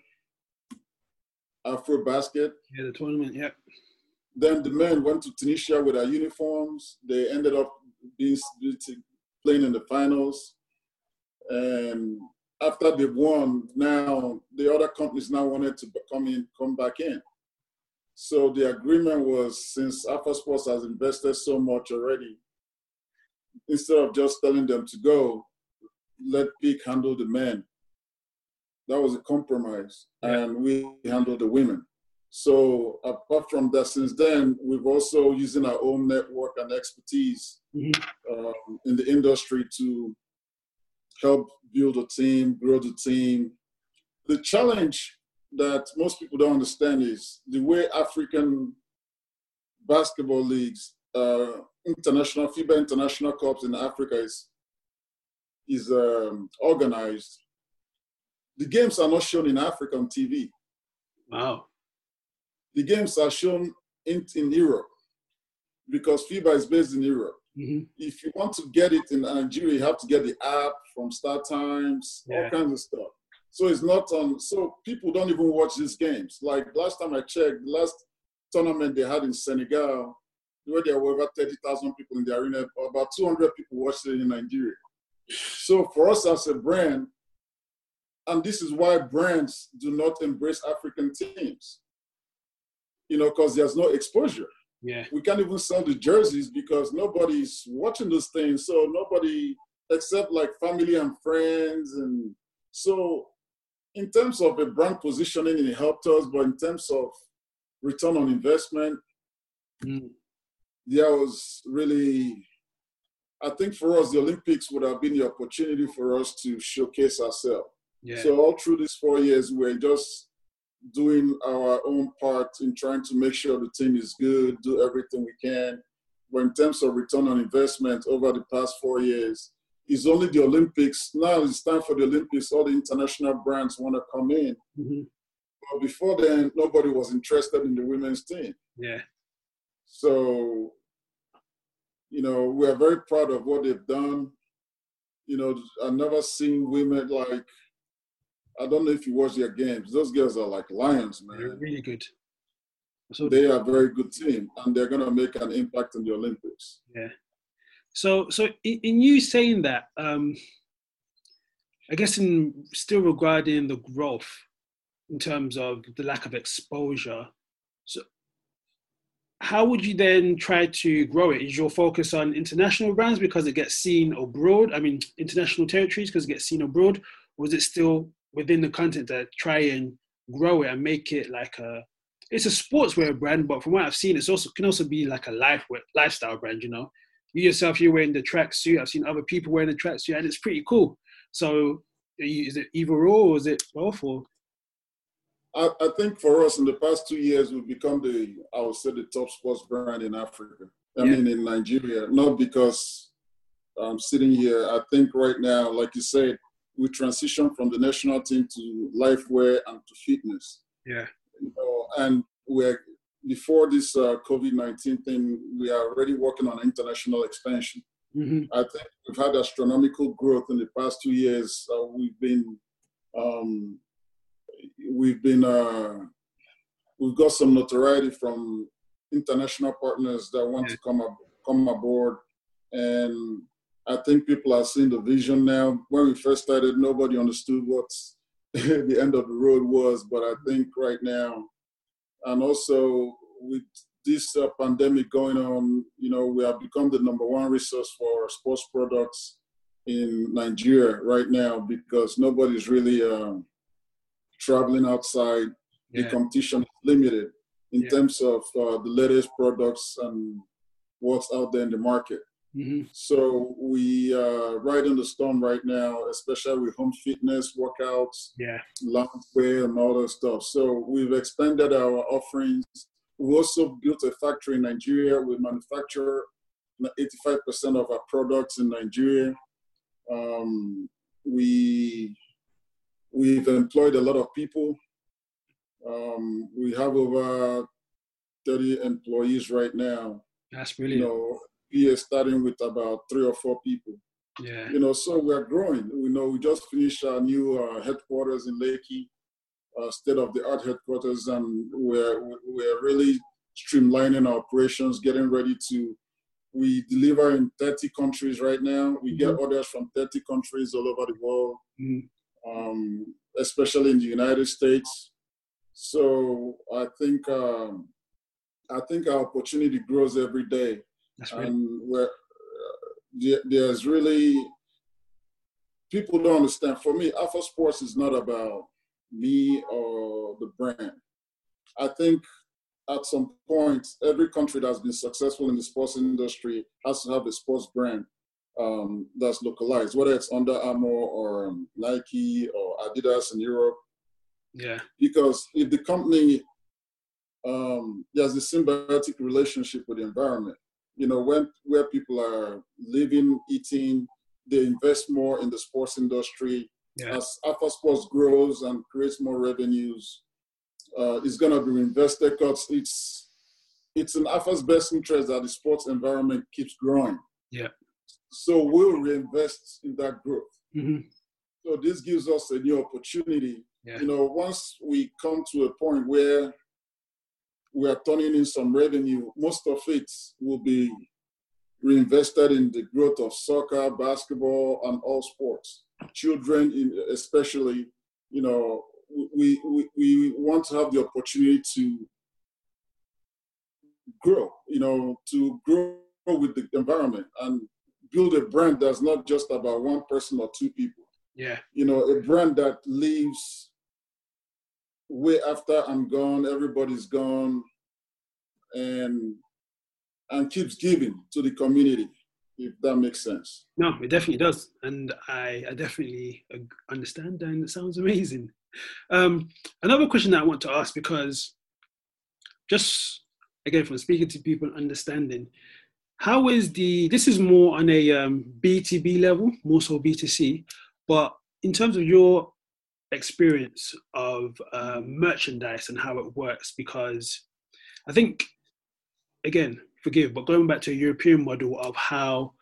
B: AfroBasket.
A: yeah, the tournament, yeah,
B: Then the men went to Tunisia with our uniforms. They ended up being playing in the finals, and after they won, now the other companies now wanted to come in, come back in. So the agreement was since AFA Sports has invested so much already, instead of just telling them to go, let Peak handle the men. That was a compromise,
A: Yeah.
B: and we handled the women. So apart from that, since then we've also using our own network and expertise
A: Mhm.
B: um, in the industry to help build a team, grow the team. The challenge that most people don't understand is the way African basketball leagues, uh, international FIBA international cups in Africa is is um, organized, the games are not shown in Africa on TV.
A: Wow.
B: The games are shown in, in Europe because FIBA is based in Europe.
A: Mm-hmm.
B: If you want to get it in Nigeria, you have to get the app from Star Times,
A: Yeah.
B: all kinds of stuff. So it's not on. So people don't even watch these games. Like last time I checked, the last tournament they had in Senegal, where there were over thirty thousand people in the arena, about two hundred people watched it in Nigeria. So for us as a brand, and this is why brands do not embrace African teams. You know, because there's no exposure
A: Yeah.
B: we can't even sell the jerseys because nobody's watching those things. So nobody except like family and friends. And so in terms of a brand positioning, it helped us, but in terms of return on investment,
A: Mm.
B: there was really I think for us the Olympics would have been the opportunity for us to showcase ourselves.
A: Yeah.
B: So all through these four years, we're just doing our own part in trying to make sure the team is good, do everything we can. But in terms of return on investment over the past four years, it's only the Olympics. Now it's time for the Olympics. All the international brands want to come in.
A: Mhm.
B: But before then, nobody was interested in the women's team.
A: Yeah.
B: So, you know, we are very proud of what they've done. You know, I've never seen women like, I don't know if you watch their games. Those girls are like lions, man.
A: They're really good. So
B: They are a very good team, and they're going to make an impact in the Olympics. Yeah.
A: So, so in, in you saying that, um, I guess in still regarding the growth in terms of the lack of exposure, so how would you then try to grow it? Is your focus on international brands because it gets seen abroad? I mean, international territories because it gets seen abroad, or is it still within the content that try and grow it and make it like a? It's a sportswear brand, but from what I've seen, it's also can also be like a life lifestyle brand. You know, you yourself you're wearing the tracksuit. I've seen other people wearing the tracksuit, and it's pretty cool. So, is it either or, or is it both? Or
B: I, I think for us in the past two years, we've become the, I would say, the top sports brand in Africa. I
A: Yeah.
B: mean, in Nigeria, not because I'm sitting here. I think right now, like you said, we transitioned from the national team to lifewear and to fitness.
A: yeah,
B: You know, and we're before this uh, COVID 19 thing, we are already working on international expansion.
A: hmm
B: I think we've had astronomical growth in the past two years. Uh, we've been, um, we've been, uh, we've got some notoriety from international partners that want to come up, come aboard, and I think people are seeing the vision now. When we first started, nobody understood what the end of the road was, but I think right now, and also with this uh, pandemic going on, you know, we have become the number one resource for sports products in Nigeria right now because nobody's really um, traveling outside. The competition is limited in
A: Yeah.
B: terms of uh, the latest products and what's out there in the market.
A: Hmm
B: So we are right in the storm right now, especially with home fitness, workouts,
A: yeah,
B: loungewear, and all that stuff. So we've expanded our offerings. We also built a factory in Nigeria. We manufacture 85% of our products in Nigeria. Um, we we've employed a lot of people. Um, we have over 30 employees right now.
A: that's
B: You know, we are starting with about three or four people
A: Yeah,
B: you know, so we're growing. We know we just finished our new uh, headquarters in Lekki, uh, state of the art headquarters, and we're we're really streamlining our operations, getting ready to. We deliver in 30 countries right now. We get orders from 30 countries all over the world,
A: Mhm.
B: um, especially in the United States. So I think um, I think our opportunity grows every day
A: that's brilliant.
B: and where uh, there's really people don't understand. For me, AFA Sports is not about me or the brand. I think at some point, every country that's been successful in the sports industry has to have a sports brand um, that's localized, whether it's Under Armour or um, Nike or Adidas in Europe
A: Yeah,
B: because if the company um, there's a symbiotic relationship with the environment, you know, when where people are living, eating, they invest more in the sports industry.
A: Yeah.
B: As AFA Sports grows and creates more revenues, uh, it's going to be reinvested because it's it's in AFA's best interest that the sports environment keeps growing.
A: Yeah.
B: So we'll reinvest in that growth.
A: Mhm.
B: So this gives us a new opportunity.
A: Yeah.
B: You know, once we come to a point where we are turning in some revenue, most of it will be reinvested in the growth of soccer, basketball, and all sports. Children, in, especially, you know, we, we we want to have the opportunity to grow. You know, to grow with the environment and build a brand that's not just about one person or two people
A: Yeah.
B: you know, a brand that leaves way after I'm gone, everybody's gone, and and keeps giving to the community, if that makes sense.
A: No, it definitely does, and I, I definitely understand, and it sounds amazing. Um, another question that I want to ask because just again from speaking to people and understanding, how is the this is more on a um, B2B level, more so B2C, but in terms of your experience of uh, merchandise and how it works, because I think again, forgive, but going back to a European model of how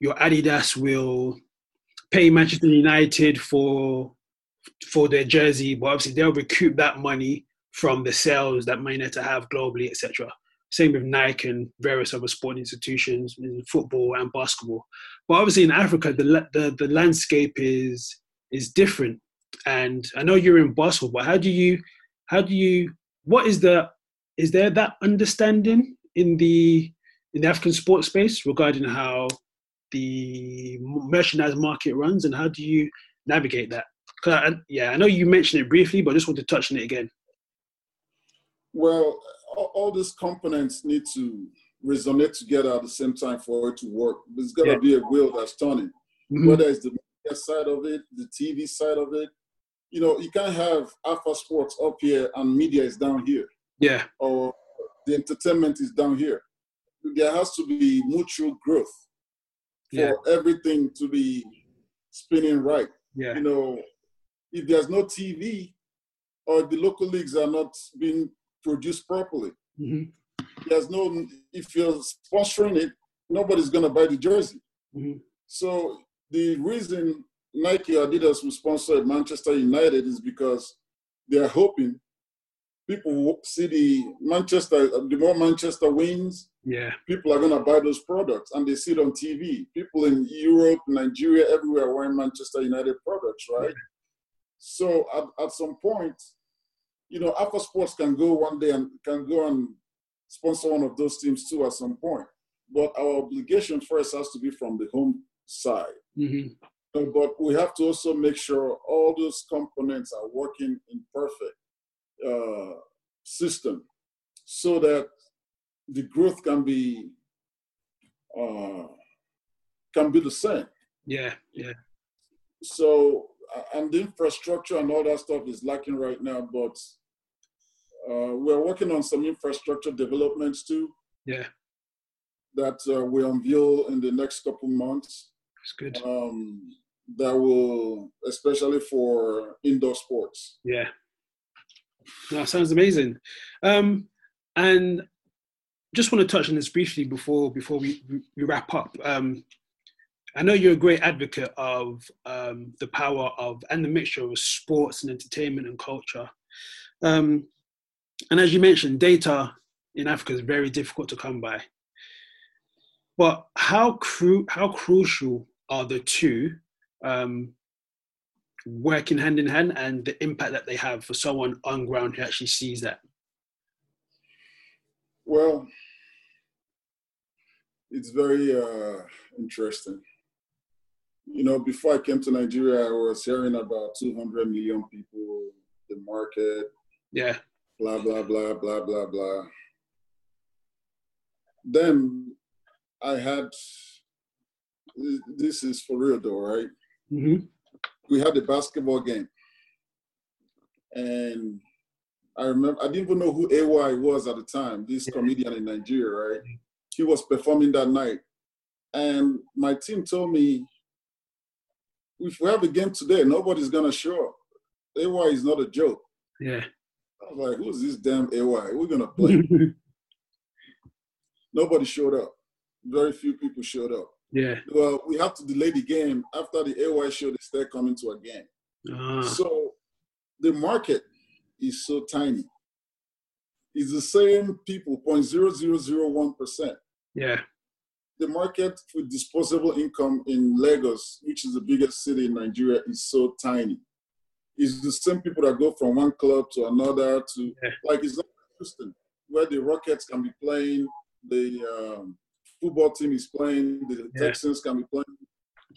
A: your Adidas will pay Manchester United for for their jersey, but obviously they'll recoup that money from the sales that Man United have globally, etc. Same with Nike and various other sporting institutions in football and basketball. But obviously in Africa, the the, the landscape is is different. And I know you're in basketball, but how do you how do you what is the is there that understanding in the in the African sports space regarding how the merchandise market runs and how do you navigate that? I, yeah, I know you mentioned it briefly, but I just want to touch on it again.
B: Well, all, all these components need to resonate together at the same time for it to work. There's got to
A: Yeah.
B: be a wheel that's turning,
A: Mhm.
B: whether it's the media side of it, the TV side of it. You know, you can't have AFA Sports up here and media is down here.
A: Yeah,
B: or the entertainment is down here. There has to be mutual growth for
A: Yeah.
B: everything to be spinning right.
A: yeah,
B: You know, if there's no TV or the local leagues are not being produced properly,
A: hmm
B: there's no, if you're sponsoring it, nobody's going to buy the jersey.
A: Mhm.
B: So the reason Nike or Adidas will sponsor Manchester United is because they're hoping people will see the Manchester, the more Manchester wins,
A: yeah,
B: people are going to buy those products and they see it on TV. People in Europe, Nigeria, everywhere are wearing Manchester United products, right? So at, at some point, you know, AFA Sports can go one day and can go and sponsor one of those teams too at some point. But our obligation first has to be from the home side.
A: Hmm
B: Uh, But we have to also make sure all those components are working in perfect uh, system so that the growth can be uh, can be the same.
A: yeah, yeah,
B: So and the infrastructure and all that stuff is lacking right now. But uh, we're working on some infrastructure developments too
A: yeah.
B: that uh, we unveil in the next couple months.
A: It's good.
B: Um, that will, especially for indoor sports.
A: Yeah. That sounds amazing. Um, and just want to touch on this briefly before before we, we wrap up. Um, I know you're a great advocate of um, the power of and the mixture of sports and entertainment and culture. Um, and as you mentioned, data in Africa is very difficult to come by. But how cru- how crucial are the two um, working hand in hand and the impact that they have for someone on ground who actually sees that?
B: Well, it's very uh, interesting. You know, before I came to Nigeria, I was hearing about 200 million people, the market,
A: Yeah,
B: blah, blah, blah, blah, blah, blah. Then I had, this is for real though, right?
A: hmm
B: we had a basketball game. And I remember, I didn't even know who AY was at the time, this comedian in Nigeria, right? He was performing that night. And my team told me, if we have a game today, nobody's gonna show up. AY is not a joke.
A: Yeah.
B: I was like, who's this damn AY? We're gonna play. Nobody showed up. Very few people showed up.
A: Yeah.
B: Well, we have to delay the game after the AY show. They start coming to a game.
A: Ah,
B: So the market is so tiny. It's the same people, 0.0001%.
A: yeah.
B: The market for disposable income in Lagos, which is the biggest city in Nigeria, is so tiny. It's the same people that go from one club to another to,
A: Yeah.
B: like, it's not Houston, where the Rockets can be playing, the um, football team is playing, the
A: Yeah.
B: Texans can be playing,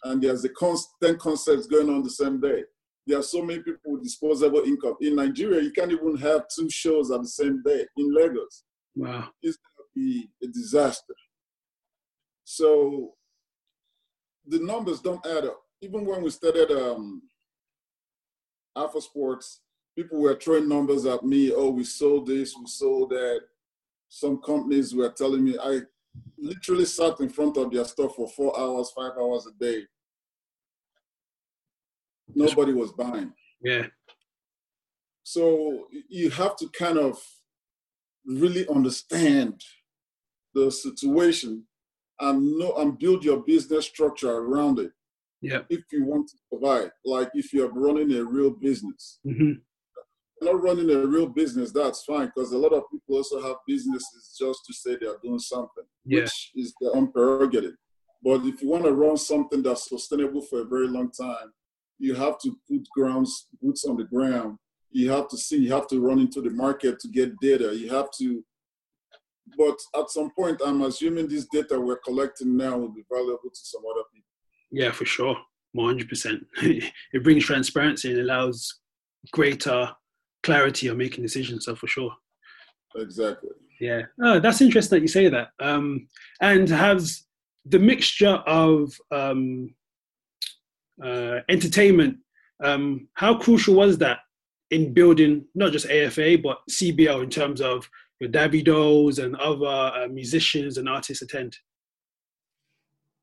B: and there's the constant concerts going on the same day. There are so many people with disposable income. In Nigeria, you can't even have two shows at the same day. In Lagos,
A: Wow.
B: it's going to be a disaster. So the numbers don't add up. Even when we started um, AFA Sports, people were throwing numbers at me. Oh, we sold this, we sold that. Some companies were telling me I literally sat in front of their stuff for four hours, five hours a day. Nobody was buying.
A: Yeah.
B: So you have to kind of really understand the situation and know and build your business structure around it
A: Yeah.
B: if you want to survive. Like if you're running a real business.
A: hmm
B: You're not running a real business, that's fine, because a lot of people also have businesses just to say they're doing something,
A: Yeah.
B: which is their own prerogative. But if you want to run something that's sustainable for a very long time, you have to put grounds boots on the ground. You have to see, you have to run into the market to get data. You have to but at some point I'm assuming this data we're collecting now will be valuable to some other people.
A: Yeah, for sure. 100%. it brings transparency and allows greater clarity on making decisions. So, for sure.
B: Exactly.
A: Yeah. Oh, that's interesting that you say that. Um, and has the mixture of um, uh, entertainment, um, how crucial was that in building not just AFA, but CBL in terms of your Davidos and other uh, musicians and artists attend?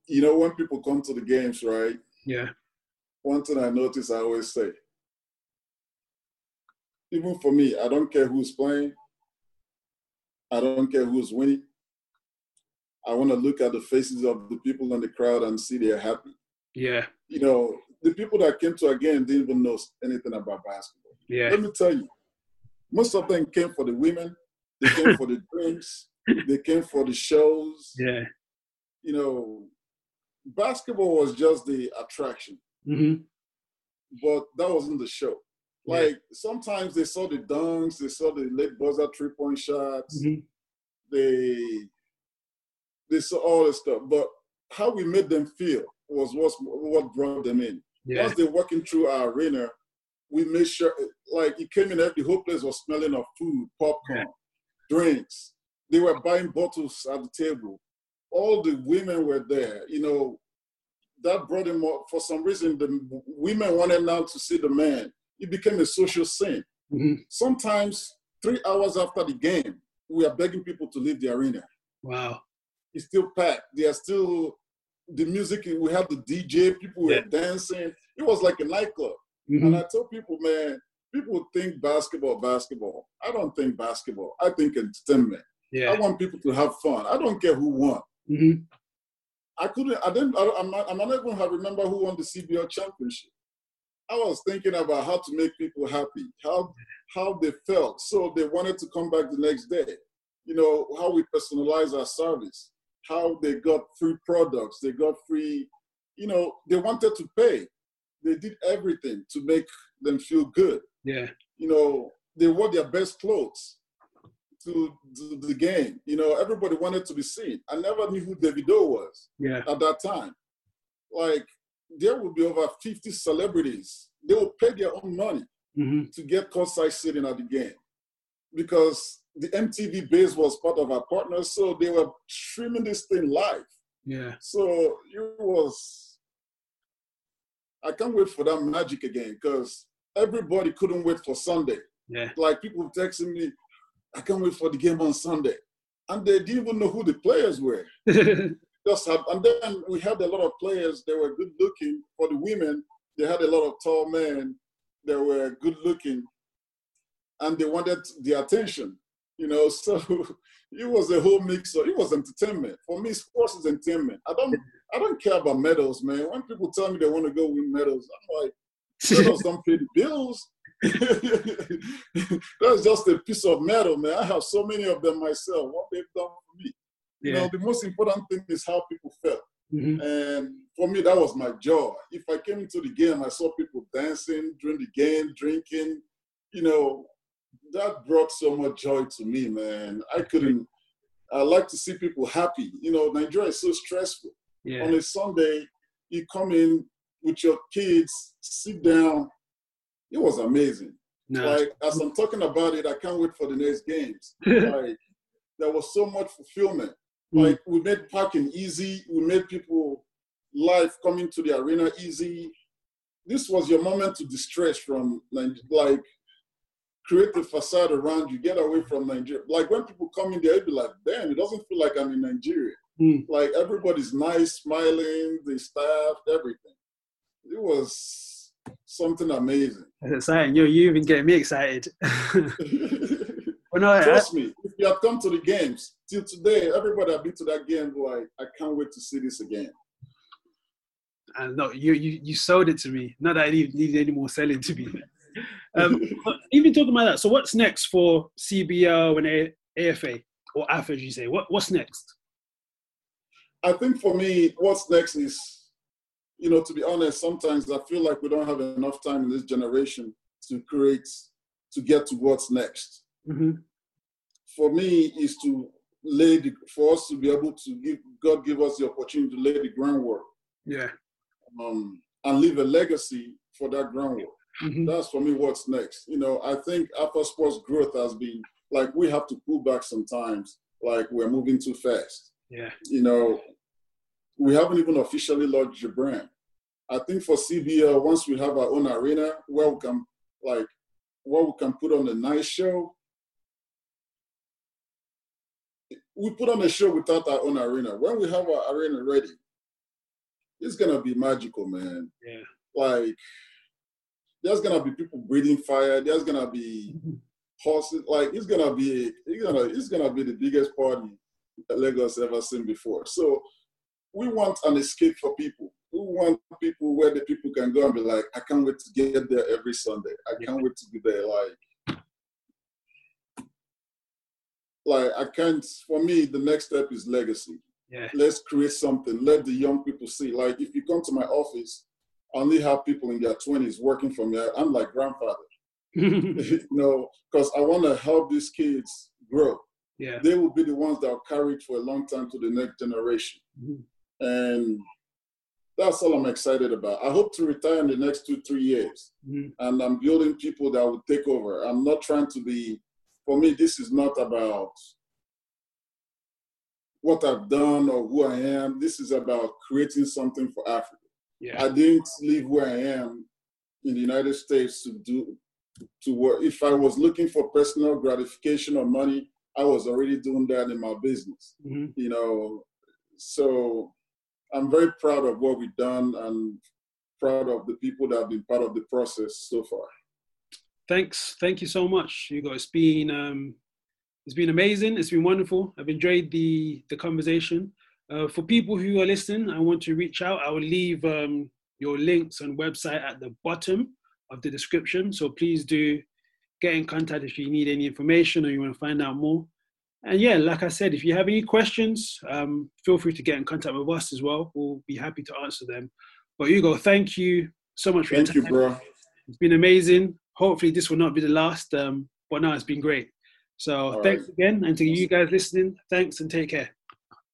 B: You know, when people come to the games, right?
A: Yeah.
B: One thing I notice I always say, even for me, I don't care who's playing. I don't care who's winning. I want to look at the faces of the people in the crowd and see they're happy.
A: Yeah.
B: You know, the people that came to our game didn't even know anything about basketball.
A: Yeah.
B: Let me tell you, most of them came for the women, they came for the drinks, they came for the shows.
A: Yeah.
B: You know, basketball was just the attraction,
A: hmm
B: but that wasn't the show.
A: Yeah.
B: Like sometimes they saw the dunks, they saw the late buzzer three point shots,
A: hmm
B: they they saw all this stuff. But how we made them feel was what what brought them in.
A: Yeah.
B: Once they're walking through our arena, we made sure like it came in the whole place was smelling of food, popcorn, drinks. They were buying bottles at the table. All the women were there, you know. That brought them up. For some reason, the women wanted now to see the man. It became a social scene.
A: hmm
B: Sometimes, three hours after the game, we are begging people to leave the arena.
A: Wow.
B: It's still packed. They are still the music. We have the DJ. People were
A: Yeah.
B: dancing. It was like a nightclub.
A: hmm
B: And I tell people, man, people think basketball, basketball. I don't think basketball. I think entertainment.
A: Yeah.
B: I want people to have fun. I don't care who won.
A: hmm
B: I couldn't. I didn't. I, I'm not. I'm not even remember who won the CBL championship. I was thinking about how to make people happy, how how they felt, so they wanted to come back the next day. You know how we personalize our service, how they got free products, they got free. You know they wanted to pay. They did everything to make them feel good.
A: Yeah.
B: You know they wore their best clothes to, to the game. You know everybody wanted to be seen. I never knew who Davido was
A: Yeah.
B: at that time. Like there will be over 50 celebrities. They will pay their own money
A: hmm
B: to get courtside sitting at the game because the MTV base was part of our partners, so they were streaming this thing live.
A: Yeah.
B: So it was. I can't wait for that magic again because everybody couldn't wait for Sunday.
A: Yeah.
B: Like people texting me, I can't wait for the game on Sunday, and they didn't even know who the players were. just had, um, and then we had a lot of players. They were good looking for the women. they had a lot of tall men that were good looking, and they wanted the attention. You know, so it was a whole mix. Of, it was entertainment for me. Sports is entertainment. I don't I don't care about medals, man. When people tell me they want to go win medals, I'm like, medals don't pay the bills. That's just a piece of metal, man. I have so many of them myself. What they've done for me. You know, the most important thing is how people felt. Mm-hmm. And for me, that was my joy. If I came into the game, I saw people dancing during the game, drinking, you know, that brought so much joy to me, man. I couldn't, I like to see people happy. You know, Nigeria is so stressful. Yeah. On a Sunday, you come in with your kids, sit down. It was amazing. No. Like, as I'm talking about it, I can't wait for the next games. like, there was so much fulfillment. Mm. Like we made parking easy. We made people life coming to the arena easy. This was your moment to distress from like create a facade around you, get away from Nigeria. Like when people come in there, it'd be like, damn, it doesn't feel like I'm in Nigeria. Mm. Like everybody's nice, smiling, the staff, everything. It was something amazing.
A: That's exciting. You you even getting me excited.
B: no, Trust I, me, if you have come to the games, till today, everybody I've been to that game, like, I can't wait to see this again.
A: And no, you you you sold it to me. Not that I need, need any more selling to me. Um, even talking about that, so what's next for CBL and A- AFA or AFA, as you say? What what's next?
B: I think for me, what's next is, you know, to be honest, sometimes I feel like we don't have enough time in this generation to create, to get to what's next. Mm-hmm. For me, is to lay the, for us to be able to give God give us the opportunity to lay the groundwork.
A: Yeah.
B: Um, and leave a legacy for that groundwork. Mm-hmm. That's for me what's next. You know, I think AFA Sports growth has been like we have to pull back sometimes, like we're moving too fast.
A: Yeah.
B: You know, we haven't even officially launched the brand. I think for CBL, once we have our own arena where we can like where we can put on a nice show, we put on a show without our own arena. When we have our arena ready, it's gonna be magical, man.
A: Yeah.
B: Like there's gonna be people breathing fire. There's gonna be horses. Like it's gonna be it's gonna it's gonna be the biggest party that Lagos ever seen before. So we want an escape for people. We want people where the people can go and be like, I can't wait to get there every Sunday. I can't wait to be there. Like like I can't. For me, the next step is legacy.
A: Yeah.
B: Let's create something. Let the young people see. Like if you come to my office, I only have people in their twenties working for me. I'm like grandfather. you know, because I want to help these kids grow.
A: Yeah.
B: They will be the ones that will carry it for a long time to the next generation. Mm-hmm. And that's all I'm excited about. I hope to retire in the next two, three years. Mm-hmm. And I'm building people that will take over. I'm not trying to be for me, this is not about what I've done or who I am. This is about creating something for Africa.
A: Yeah.
B: I didn't leave where I am in the United States to do to work. If I was looking for personal gratification or money, I was already doing that in my business. Mm-hmm. You know, so I'm very proud of what we've done and proud of the people that have been part of the process so far
A: thanks, thank you so much, Ugo. It's been um, it's been amazing. It's been wonderful. I've enjoyed the the conversation. Uh, for people who are listening and want to reach out, I will leave um, your links and website at the bottom of the description. So please do get in contact if you need any information or you want to find out more. And yeah, like I said, if you have any questions, um, feel free to get in contact with us as well. We'll be happy to answer them. But Ugo, thank you so much
B: for thank your time. you, bro.
A: It's been amazing hopefully this will not be the last. Um, but no, it's been great. So All thanks right. again, and to you guys listening, thanks and take care.